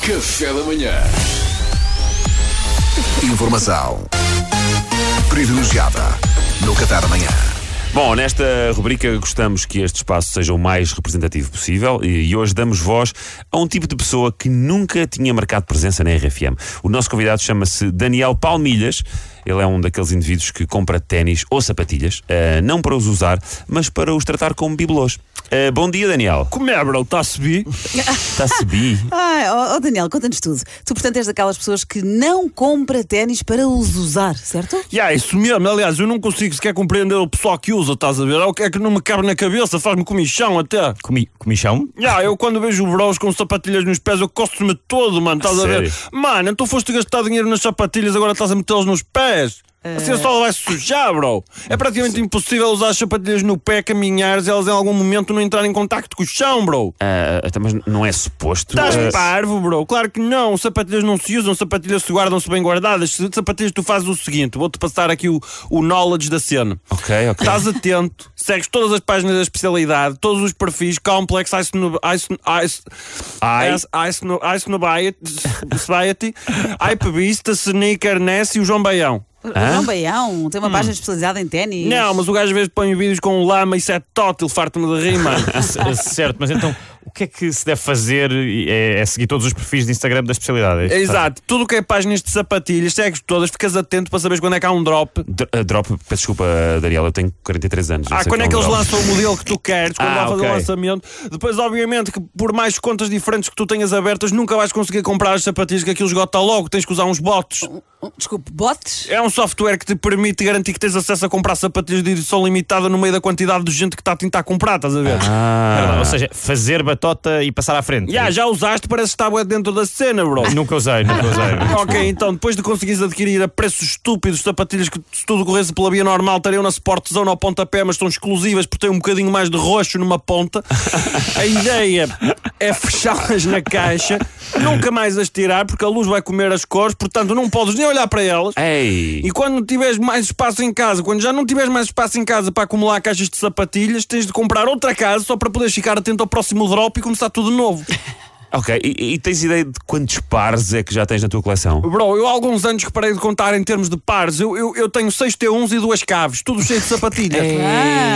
Café da manhã. Informação privilegiada no Qatar amanhã. Bom, nesta rubrica gostamos que este espaço seja o mais representativo possível e, e hoje damos voz a um tipo de pessoa que nunca tinha marcado presença na RFM. O nosso convidado chama-se Daniel Palmilhas. Ele é um daqueles indivíduos que compra ténis ou sapatilhas, eh, não para os usar, mas para os tratar como bibelôs. Eh, bom dia, Daniel. Como é, bro? Está a subir? Está-se bem? Ah, oh, oh, Daniel, conta-nos tudo. Tu, portanto, és daquelas pessoas que não compra ténis para os usar, certo? Já, isso mesmo. Aliás, eu não consigo sequer compreender o pessoal que usa, estás a ver? É o que é que não me cabe na cabeça, faz-me comichão até. Comi comichão? Já, eu quando vejo bros com sapatilhas nos pés, eu costo-me todo, mano, estás a ver? Sério? Mano, então foste gastar dinheiro nas sapatilhas, agora estás a metê-las nos pés. Assim a sola vai sujar, bro. É praticamente impossível usar as sapatilhas no pé, caminhares e elas em algum momento não entrarem em contacto com o chão, bro. Ah, então, mas não é suposto. Estás Ah, parvo, bro? Claro que não. Sapatilhas não se usam, sapatilhas se guardam-se bem guardadas. Se- Sapatilhas tu fazes o seguinte: vou-te passar aqui o, o knowledge da cena. Ok, ok. Estás atento, segues todas as páginas da especialidade, todos os perfis, Complex, Ice, Ice, Ice, Ai. Ice, Ice, Ice Nobiety, Society, Hypebeast, Sneaker, Ness e o João Baião. O João Baião tem uma página especializada em ténis. Não, mas o gajo às vezes põe vídeos com o lama e isso é tótil, farto-me de rir, mano. C- certo, mas então que é que se deve fazer? É, é seguir todos os perfis de Instagram da especialidade? é? Exato, tudo o que é páginas de sapatilhas, segues todas, ficas atento para saberes quando é que há um drop. dr- ah, drop, peço desculpa, Daniel, eu tenho 43 anos. Ah, quando é que um eles drop. lançam o modelo que tu queres, quando Ah, vai fazer ok. o lançamento. Depois, obviamente, que por mais contas diferentes que tu tenhas abertas, nunca vais conseguir comprar as sapatilhas que aquilo esgota logo. Tens que usar uns bots. Oh, Desculpe, bots? É um software que te permite garantir que tens acesso a comprar sapatilhas de edição limitada no meio da quantidade de gente que está a tentar comprar, estás a ver? Ah, Ou seja, fazer batota e passar à frente. Já, já usaste, parece que bué dentro da cena, bro. Nunca usei, nunca usei. Ok, então depois de conseguires adquirir a preços estúpidos sapatilhas que se tudo corresse pela via normal estariam na Sport Zone ao pontapé, mas são exclusivas porque têm um bocadinho mais de roxo numa ponta, a ideia é fechá-las na caixa, nunca mais as tirar porque a luz vai comer as cores, portanto não podes nem olhar para elas. Ei! E quando tiveres mais espaço em casa, quando já não tiveres mais espaço em casa para acumular caixas de sapatilhas, tens de comprar outra casa só para poderes ficar atento ao próximo drop e começar tudo de novo. Ok, e, e tens ideia de quantos pares é que já tens na tua coleção? Bro, eu há alguns anos que parei de contar em termos de pares. Eu, eu, eu tenho 6 T1s e duas caves, tudo cheio de sapatilhas.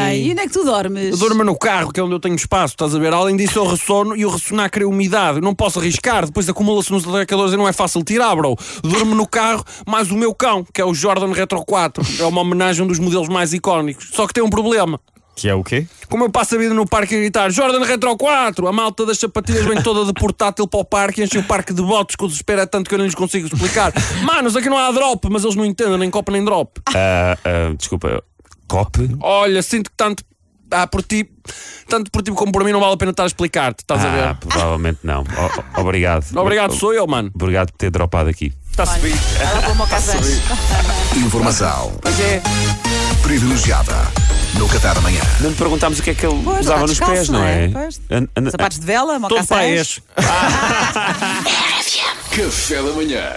Ah, e onde é que tu dormes? Eu durmo no carro, que é onde eu tenho espaço, estás a ver? Além disso, eu ressono e o ressonar cria umidade. Eu não posso arriscar, depois acumula-se nos atacadores e não é fácil tirar, bro. Durmo no carro, mais o meu cão, que é o Jordan Retro 4. É uma homenagem a um dos modelos mais icónicos. Só que tem um problema. Que é o quê? Como eu passo a vida no parque a gritar Jordan Retro 4, a malta das sapatilhas vem toda de portátil para o parque e enche o parque de botes que o desespero é tanto que eu nem lhes consigo explicar. Manos, aqui não há drop, mas eles não entendem, nem copo nem drop. Ah, ah, desculpa, cop? Olha, sinto que tanto ah, por ti, tanto por ti como por mim não vale a pena estar a explicar-te, estás a Ah, ver? provavelmente não. O- o- obrigado. Obrigado, sou eu, mano. Obrigado por ter dropado aqui. Ela como café. Informação Pois é. privilegiada no Qatar amanhã. Não te perguntámos o que é que ele Pois, usava nos pés, não não é? é? Pois. Sapatos de vela, Todo para mocassins. este. Café da manhã.